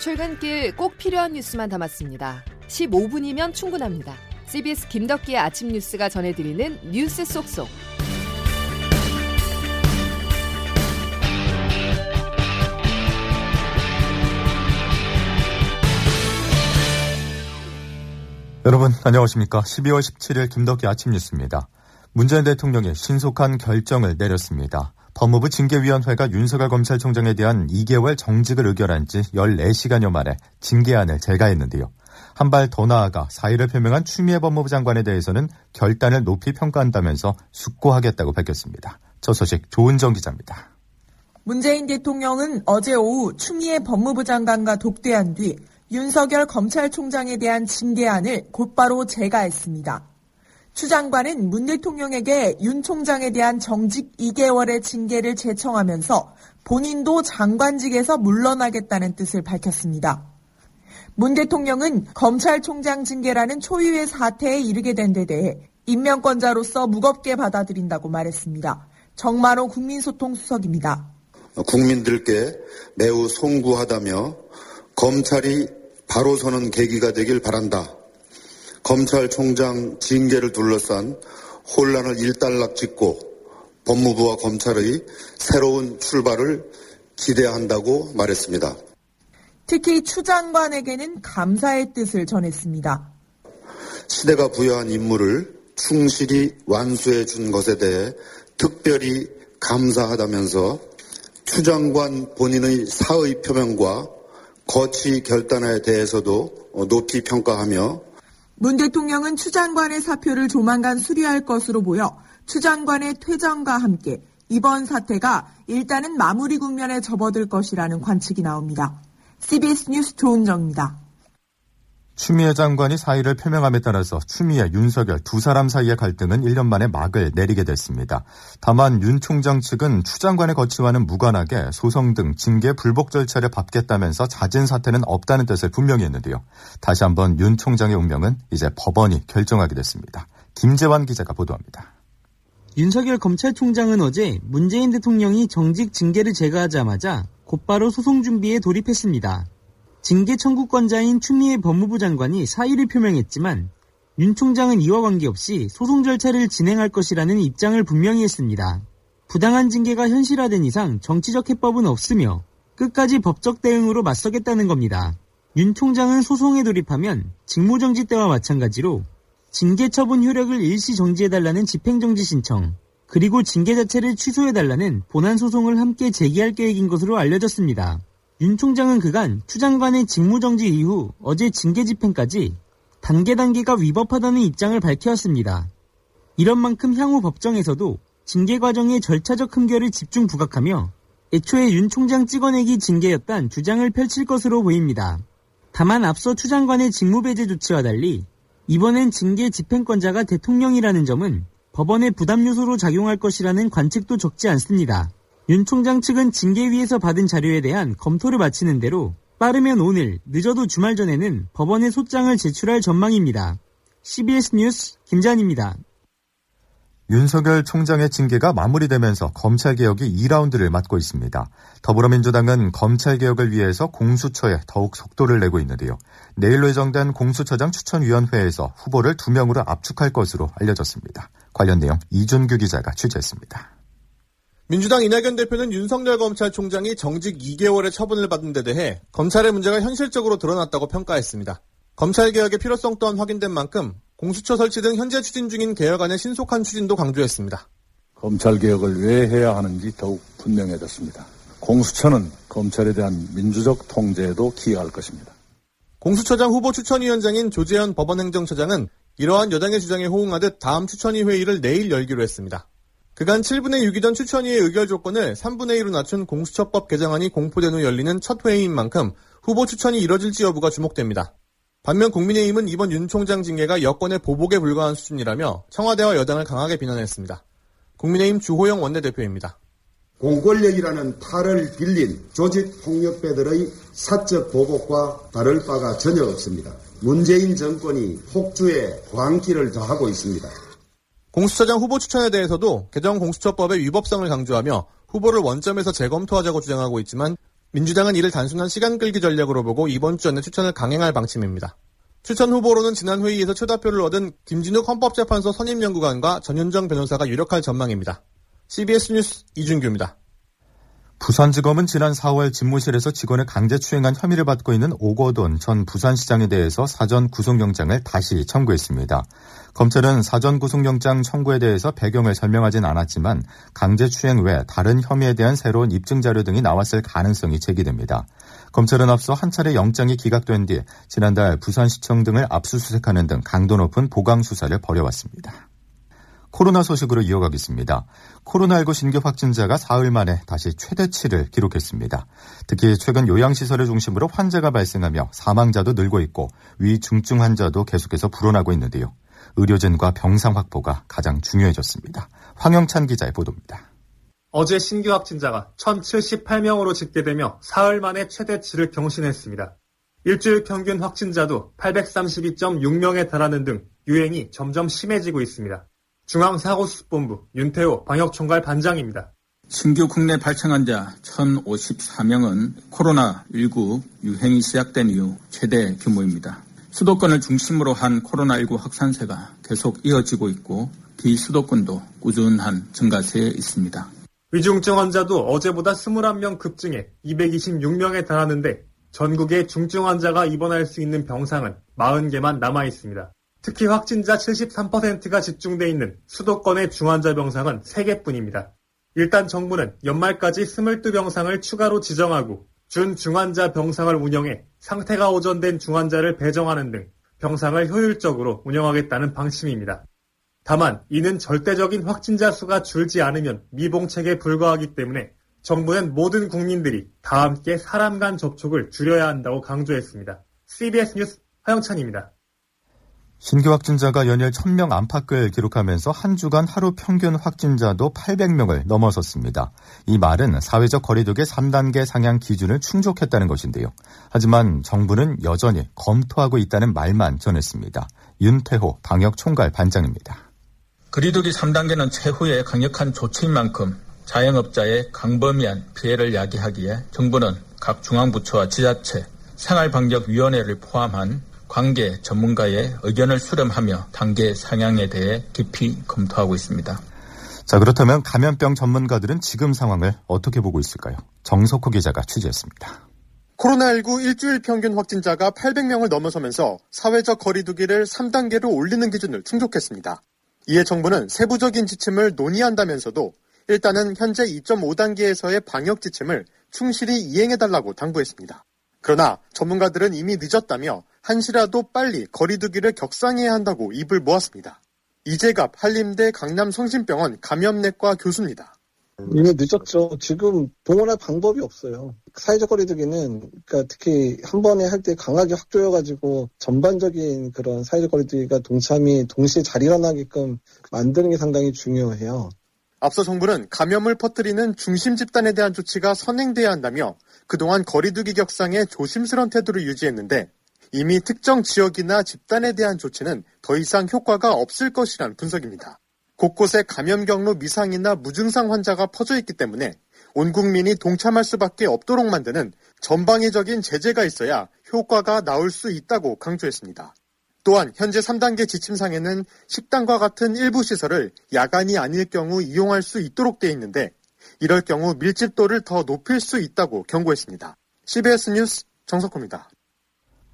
출근길 꼭 필요한 뉴스만 담았습니다. 15분이면 충분합니다. CBS 김덕기의 아침 뉴스가 전해드리는 뉴스 속속. 여러분 안녕하십니까. 12월 17일 김덕기 아침 뉴스입니다. 문재인 대통령이 신속한 결정을 내렸습니다. 법무부 징계위원회가 윤석열 검찰총장에 대한 2개월 정직을 의결한 지 14시간여 만에 징계안을 제가했는데요. 한 발 더 나아가 사의를 표명한 추미애 법무부 장관에 대해서는 결단을 높이 평가한다면서 숙고하겠다고 밝혔습니다. 저 소식 조은정 기자입니다. 문재인 대통령은 어제 오후 추미애 법무부 장관과 독대한 뒤 윤석열 검찰총장에 대한 징계안을 곧바로 제가했습니다. 추 장관은 문 대통령에게 윤 총장에 대한 정직 2개월의 징계를 제청하면서 본인도 장관직에서 물러나겠다는 뜻을 밝혔습니다. 문 대통령은 검찰총장 징계라는 초유의 사태에 이르게 된 데 대해 임명권자로서 무겁게 받아들인다고 말했습니다. 정만호 국민소통수석입니다. 국민들께 매우 송구하다며 검찰이 바로 서는 계기가 되길 바란다. 검찰총장 징계를 둘러싼 혼란을 일단락 짓고 법무부와 검찰의 새로운 출발을 기대한다고 말했습니다. 특히 추 장관에게는 감사의 뜻을 전했습니다. 시대가 부여한 임무를 충실히 완수해 준 것에 대해 특별히 감사하다면서 추 장관 본인의 사의 표명과 거치 결단에 대해서도 높이 평가하며 문 대통령은 추 장관의 사표를 조만간 수리할 것으로 보여 추 장관의 퇴장과 함께 이번 사태가 일단은 마무리 국면에 접어들 것이라는 관측이 나옵니다. CBS 뉴스 조은정입니다. 추미애 장관이 사의를 표명함에 따라서 추미애, 윤석열 두 사람 사이의 갈등은 1년 만에 막을 내리게 됐습니다. 다만 윤 총장 측은 추 장관의 거취와는 무관하게 소송 등 징계 불복 절차를 밟겠다면서 잦은 사태는 없다는 뜻을 분명히 했는데요. 다시 한번 윤 총장의 운명은 이제 법원이 결정하게 됐습니다. 김재환 기자가 보도합니다. 윤석열 검찰총장은 어제 문재인 대통령이 정직 징계를 제거하자마자 곧바로 소송 준비에 돌입했습니다. 징계 청구권자인 추미애 법무부 장관이 사의를 표명했지만 윤 총장은 이와 관계없이 소송 절차를 진행할 것이라는 입장을 분명히 했습니다. 부당한 징계가 현실화된 이상 정치적 해법은 없으며 끝까지 법적 대응으로 맞서겠다는 겁니다. 윤 총장은 소송에 돌입하면 직무정지 때와 마찬가지로 징계 처분 효력을 일시 정지해달라는 집행정지 신청, 그리고 징계 자체를 취소해달라는 본안 소송을 함께 제기할 계획인 것으로 알려졌습니다. 윤 총장은 그간 추 장관의 직무정지 이후 어제 징계 집행까지 단계 단계가 위법하다는 입장을 밝혀왔습니다. 이런 만큼 향후 법정에서도 징계 과정의 절차적 흠결을 집중 부각하며 애초에 윤 총장 찍어내기 징계였단 주장을 펼칠 것으로 보입니다. 다만 앞서 추 장관의 직무배제 조치와 달리 이번엔 징계 집행권자가 대통령이라는 점은 법원의 부담 요소로 작용할 것이라는 관측도 적지 않습니다. 윤 총장 측은 징계위에서 받은 자료에 대한 검토를 마치는 대로 빠르면 오늘, 늦어도 주말 전에는 법원에 소장을 제출할 전망입니다. CBS 뉴스 김잔입니다. 윤석열 총장의 징계가 마무리되면서 검찰개혁이 2라운드를 맞고 있습니다. 더불어민주당은 검찰개혁을 위해서 공수처에 더욱 속도를 내고 있는데요. 내일로 예정된 공수처장 추천위원회에서 후보를 2명으로 압축할 것으로 알려졌습니다. 관련 내용 이준규 기자가 취재했습니다. 민주당 이낙연 대표는 윤석열 검찰총장이 정직 2개월의 처분을 받은 데 대해 검찰의 문제가 현실적으로 드러났다고 평가했습니다. 검찰개혁의 필요성 또한 확인된 만큼 공수처 설치 등 현재 추진 중인 개혁안의 신속한 추진도 강조했습니다. 검찰개혁을 왜 해야 하는지 더욱 분명해졌습니다. 공수처는 검찰에 대한 민주적 통제에도 기여할 것입니다. 공수처장 후보 추천위원장인 조재현 법원행정처장은 이러한 여당의 주장에 호응하듯 다음 추천위 회의를 내일 열기로 했습니다. 그간 7분의 6이던 추천위의 의결 조건을 3분의 1로 낮춘 공수처법 개정안이 공포된 후 열리는 첫 회의인 만큼 후보 추천이 이뤄질지 여부가 주목됩니다. 반면 국민의힘은 이번 윤 총장 징계가 여권의 보복에 불과한 수준이라며 청와대와 여당을 강하게 비난했습니다. 국민의힘 주호영 원내대표입니다. 공권력이라는 탈을 빌린 조직 폭력배들의 사적 보복과 다를 바가 전혀 없습니다. 문재인 정권이 폭주에 광기를 더하고 있습니다. 공수처장 후보 추천에 대해서도 개정 공수처법의 위법성을 강조하며 후보를 원점에서 재검토하자고 주장하고 있지만 민주당은 이를 단순한 시간 끌기 전략으로 보고 이번 주 안에 추천을 강행할 방침입니다. 추천 후보로는 지난 회의에서 최다표를 얻은 김진욱 헌법재판소 선임연구관과 전윤정 변호사가 유력할 전망입니다. CBS 뉴스 이준규입니다. 부산지검은 지난 4월 집무실에서 직원을 강제추행한 혐의를 받고 있는 오거돈 전 부산시장에 대해서 사전 구속영장을 다시 청구했습니다. 검찰은 사전 구속영장 청구에 대해서 배경을 설명하진 않았지만 강제추행 외 다른 혐의에 대한 새로운 입증자료 등이 나왔을 가능성이 제기됩니다. 검찰은 앞서 한 차례 영장이 기각된 뒤 지난달 부산시청 등을 압수수색하는 등 강도 높은 보강 수사를 벌여왔습니다. 코로나 소식으로 이어가겠습니다. 코로나19 신규 확진자가 사흘 만에 다시 최대치를 기록했습니다. 특히 최근 요양시설을 중심으로 환자가 발생하며 사망자도 늘고 있고 위중증 환자도 계속해서 불어나고 있는데요. 의료진과 병상 확보가 가장 중요해졌습니다. 황영찬 기자의 보도입니다. 어제 신규 확진자가 1078명으로 집계되며 사흘 만에 최대치를 경신했습니다. 일주일 평균 확진자도 832.6명에 달하는 등 유행이 점점 심해지고 있습니다. 중앙사고수습본부 윤태호 방역총괄 반장입니다. 신규 국내 발생 환자 1,054명은 코로나19 유행이 시작된 이후 최대 규모입니다. 수도권을 중심으로 한 코로나19 확산세가 계속 이어지고 있고 비수도권도 꾸준한 증가세에 있습니다. 위중증 환자도 어제보다 21명 급증해 226명에 달하는데 전국에 중증 환자가 입원할 수 있는 병상은 40개만 남아 있습니다. 특히 확진자 73%가 집중돼 있는 수도권의 중환자 병상은 3개뿐입니다. 일단 정부는 연말까지 22병상을 추가로 지정하고 준중환자 병상을 운영해 상태가 오전된 중환자를 배정하는 등 병상을 효율적으로 운영하겠다는 방침입니다. 다만 이는 절대적인 확진자 수가 줄지 않으면 미봉책에 불과하기 때문에 정부는 모든 국민들이 다 함께 사람 간 접촉을 줄여야 한다고 강조했습니다. CBS 뉴스 화영찬입니다. 신규 확진자가 연일 1000명 안팎을 기록하면서 한 주간 하루 평균 확진자도 800명을 넘어섰습니다. 이 말은 사회적 거리두기 3단계 상향 기준을 충족했다는 것인데요. 하지만 정부는 여전히 검토하고 있다는 말만 전했습니다. 윤태호 방역 총괄 반장입니다. 거리두기 3단계는 최후의 강력한 조치인 만큼 자영업자의 강범위한 피해를 야기하기에 정부는 각 중앙부처와 지자체, 생활방역위원회를 포함한 관계 전문가의 의견을 수렴하며 단계 상향에 대해 깊이 검토하고 있습니다. 자, 그렇다면 감염병 전문가들은 지금 상황을 어떻게 보고 있을까요? 정석호 기자가 취재했습니다. 코로나19 일주일 평균 확진자가 800명을 넘어서면서 사회적 거리두기를 3단계로 올리는 기준을 충족했습니다. 이에 정부는 세부적인 지침을 논의한다면서도 일단은 현재 2.5단계에서의 방역 지침을 충실히 이행해달라고 당부했습니다. 그러나 전문가들은 이미 늦었다며 한시라도 빨리 거리두기를 격상해야 한다고 입을 모았습니다. 이재갑 한림대 강남성심병원 감염내과 교수입니다. 이미 늦었죠. 지금 동원할 방법이 없어요. 사회적 거리두기는 그러니까 특히 한 번에 할 때 강하게 확 조여가지고 전반적인 그런 사회적 거리두기가 동참이 동시에 잘 일어나게끔 만드는 게 상당히 중요해요. 앞서 정부는 감염을 퍼뜨리는 중심 집단에 대한 조치가 선행돼야 한다며 그동안 거리두기 격상에 조심스런 태도를 유지했는데 이미 특정 지역이나 집단에 대한 조치는 더 이상 효과가 없을 것이란 분석입니다. 곳곳에 감염 경로 미상이나 무증상 환자가 퍼져 있기 때문에 온 국민이 동참할 수밖에 없도록 만드는 전방위적인 제재가 있어야 효과가 나올 수 있다고 강조했습니다. 또한 현재 3단계 지침상에는 식당과 같은 일부 시설을 야간이 아닐 경우 이용할 수 있도록 되어 있는데 이럴 경우 밀집도를 더 높일 수 있다고 경고했습니다. CBS 뉴스 정석호입니다.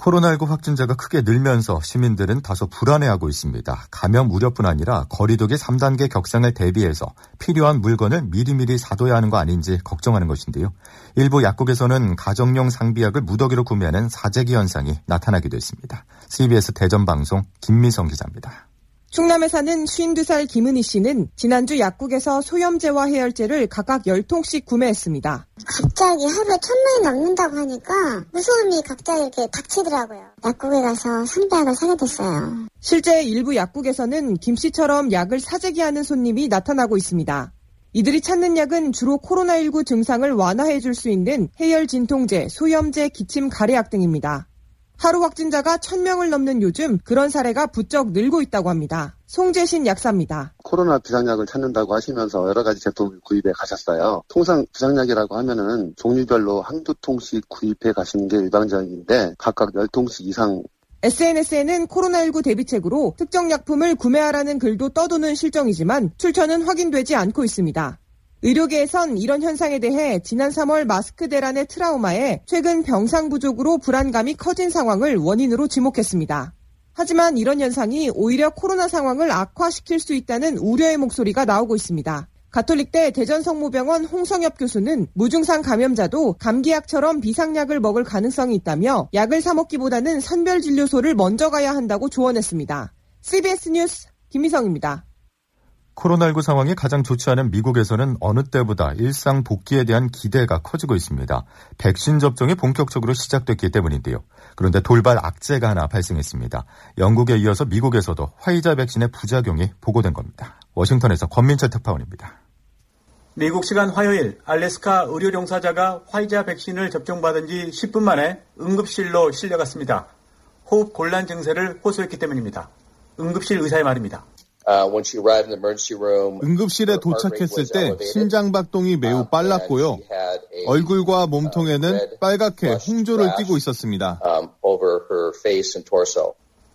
코로나19 확진자가 크게 늘면서 시민들은 다소 불안해하고 있습니다. 감염 우려뿐 아니라 거리두기 3단계 격상을 대비해서 필요한 물건을 미리미리 사둬야 하는 거 아닌지 걱정하는 것인데요. 일부 약국에서는 가정용 상비약을 무더기로 구매하는 사재기 현상이 나타나기도 했습니다. CBS 대전방송 김미성 기자입니다. 충남에 사는 52살 김은희 씨는 지난주 약국에서 소염제와 해열제를 각각 10통씩 구매했습니다. 갑자기 하루에 천명이 넘는다고 하니까 무서움이 갑자기 이렇게 닥치더라고요. 약국에 가서 상비약을 사게 됐어요. 실제 일부 약국에서는 김 씨처럼 약을 사재기 하는 손님이 나타나고 있습니다. 이들이 찾는 약은 주로 코로나19 증상을 완화해 줄 수 있는 해열 진통제, 소염제, 기침 가래약 등입니다. 하루 확진자가 1000명을 넘는 요즘 그런 사례가 부쩍 늘고 있다고 합니다. 송재신 약사입니다. 코로나 비상약을 찾는다고 하시면서 여러 가지 제품을 구입해 가셨어요. 통상 비상약이라고 하면은 종류별로 한두 통씩 구입해 가시는 게 일반적인데 각각 10통씩 이상 SNS에는 코로나19 대비책으로 특정 약품을 구매하라는 글도 떠도는 실정이지만 출처는 확인되지 않고 있습니다. 의료계에선 이런 현상에 대해 지난 3월 마스크 대란의 트라우마에 최근 병상 부족으로 불안감이 커진 상황을 원인으로 지목했습니다. 하지만 이런 현상이 오히려 코로나 상황을 악화시킬 수 있다는 우려의 목소리가 나오고 있습니다. 가톨릭대 대전성모병원 홍성엽 교수는 무증상 감염자도 감기약처럼 비상약을 먹을 가능성이 있다며 약을 사 먹기보다는 선별진료소를 먼저 가야 한다고 조언했습니다. CBS 뉴스 김미성입니다. 코로나19 상황이 가장 좋지 않은 미국에서는 어느 때보다 일상 복귀에 대한 기대가 커지고 있습니다. 백신 접종이 본격적으로 시작됐기 때문인데요. 그런데 돌발 악재가 하나 발생했습니다. 영국에 이어서 미국에서도 화이자 백신의 부작용이 보고된 겁니다. 워싱턴에서 권민철 특파원입니다. 미국 시간 화요일 알래스카 의료 종사자가 화이자 백신을 접종받은 지 10분 만에 응급실로 실려갔습니다. 호흡 곤란 증세를 호소했기 때문입니다. 응급실 의사의 말입니다. 응급실에 도착했을 때 심장 박동이 매우 빨랐고요. 얼굴과 몸통에는 빨갛게 홍조를 띠고 있었습니다.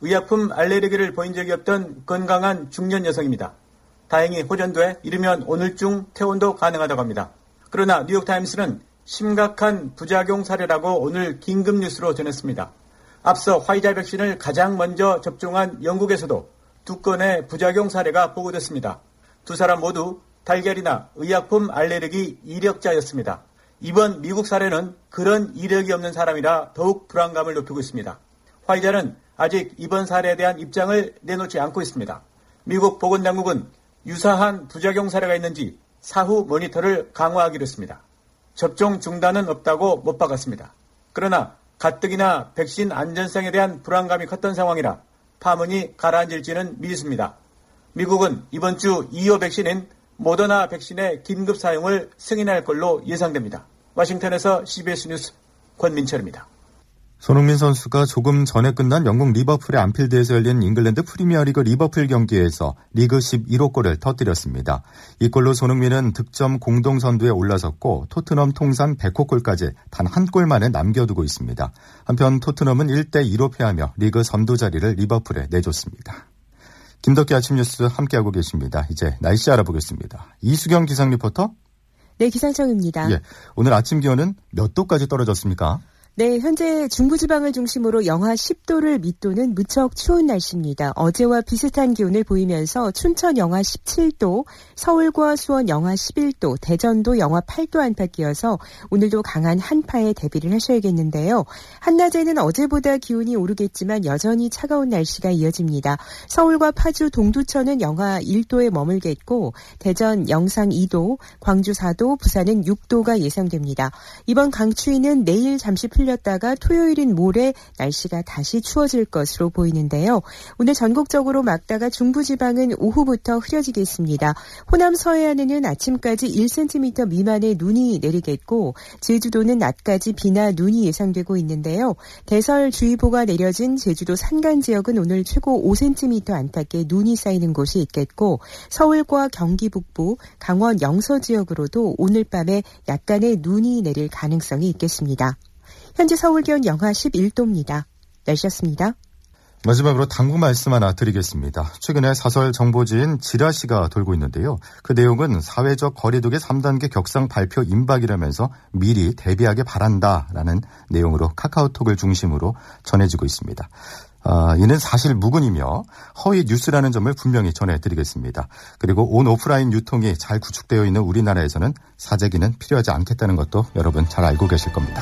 의약품 알레르기를 보인 적이 없던 건강한 중년 여성입니다. 다행히 호전돼 이르면 오늘 중 퇴원도 가능하다고 합니다. 그러나 뉴욕타임스는 심각한 부작용 사례라고 오늘 긴급 뉴스로 전했습니다. 앞서 화이자 백신을 가장 먼저 접종한 영국에서도 두 건의 부작용 사례가 보고됐습니다. 두 사람 모두 달걀이나 의약품 알레르기 이력자였습니다. 이번 미국 사례는 그런 이력이 없는 사람이라 더욱 불안감을 높이고 있습니다. 화이자는 아직 이번 사례에 대한 입장을 내놓지 않고 있습니다. 미국 보건당국은 유사한 부작용 사례가 있는지 사후 모니터를 강화하기로 했습니다. 접종 중단은 없다고 못 박았습니다. 그러나 가뜩이나 백신 안전성에 대한 불안감이 컸던 상황이라 파문이 가라앉을지는 미지수입니다. 미국은 이번 주 2호 백신인 모더나 백신의 긴급 사용을 승인할 걸로 예상됩니다. 워싱턴에서 CBS 뉴스 권민철입니다. 손흥민 선수가 조금 전에 끝난 영국 리버풀의 안필드에서 열린 잉글랜드 프리미어리그 리버풀 경기에서 리그 11호 골을 터뜨렸습니다. 이 골로 손흥민은 득점 공동 선두에 올라섰고 토트넘 통산 100호 골까지 단 한 골만에 남겨두고 있습니다. 한편 토트넘은 1대 2로 패하며 리그 선두 자리를 리버풀에 내줬습니다. 김덕기 아침 뉴스 함께하고 계십니다. 이제 날씨 알아보겠습니다. 이수경 기상 리포터. 네, 기상청입니다. 예, 오늘 아침 기온은 몇 도까지 떨어졌습니까? 네, 현재 중부지방을 중심으로 영하 10도를 밑도는 무척 추운 날씨입니다. 어제와 비슷한 기온을 보이면서 춘천 영하 17도, 서울과 수원 영하 11도, 대전도 영하 8도 안팎이어서 오늘도 강한 한파에 대비를 하셔야겠는데요. 한낮에는 어제보다 기온이 오르겠지만 여전히 차가운 날씨가 이어집니다. 서울과 파주, 동두천은 영하 1도에 머물겠고 대전 영상 2도, 광주 4도, 부산은 6도가 예상됩니다. 이번 강추위는 내일 잠시 풀 풀렸다가 토요일인 모레 날씨가 다시 추워질 것으로 보이는데요. 오늘 전국적으로 막다가 중부지방은 오후부터 흐려지겠습니다. 호남 서해안에는 아침까지 1cm 미만의 눈이 내리겠고 제주도는 낮까지 비나 눈이 예상되고 있는데요. 대설주의보가 내려진 제주도 산간 지역은 오늘 최고 5cm 안팎의 눈이 쌓이는 곳이 있겠고 서울과 경기 북부, 강원 영서 지역으로도 오늘 밤에 약간의 눈이 내릴 가능성이 있겠습니다. 현재 서울 기온 영하 11도입니다. 날씨였습니다. 마지막으로 당부 말씀 하나 드리겠습니다. 최근에 사설 정보지인 지라시가 돌고 있는데요. 그 내용은 사회적 거리두기 3단계 격상 발표 임박이라면서 미리 대비하게 바란다라는 내용으로 카카오톡을 중심으로 전해지고 있습니다. 아, 이는 사실 무근이며 허위 뉴스라는 점을 분명히 전해드리겠습니다. 그리고 온 오프라인 유통이 잘 구축되어 있는 우리나라에서는 사재기는 필요하지 않겠다는 것도 여러분 잘 알고 계실 겁니다.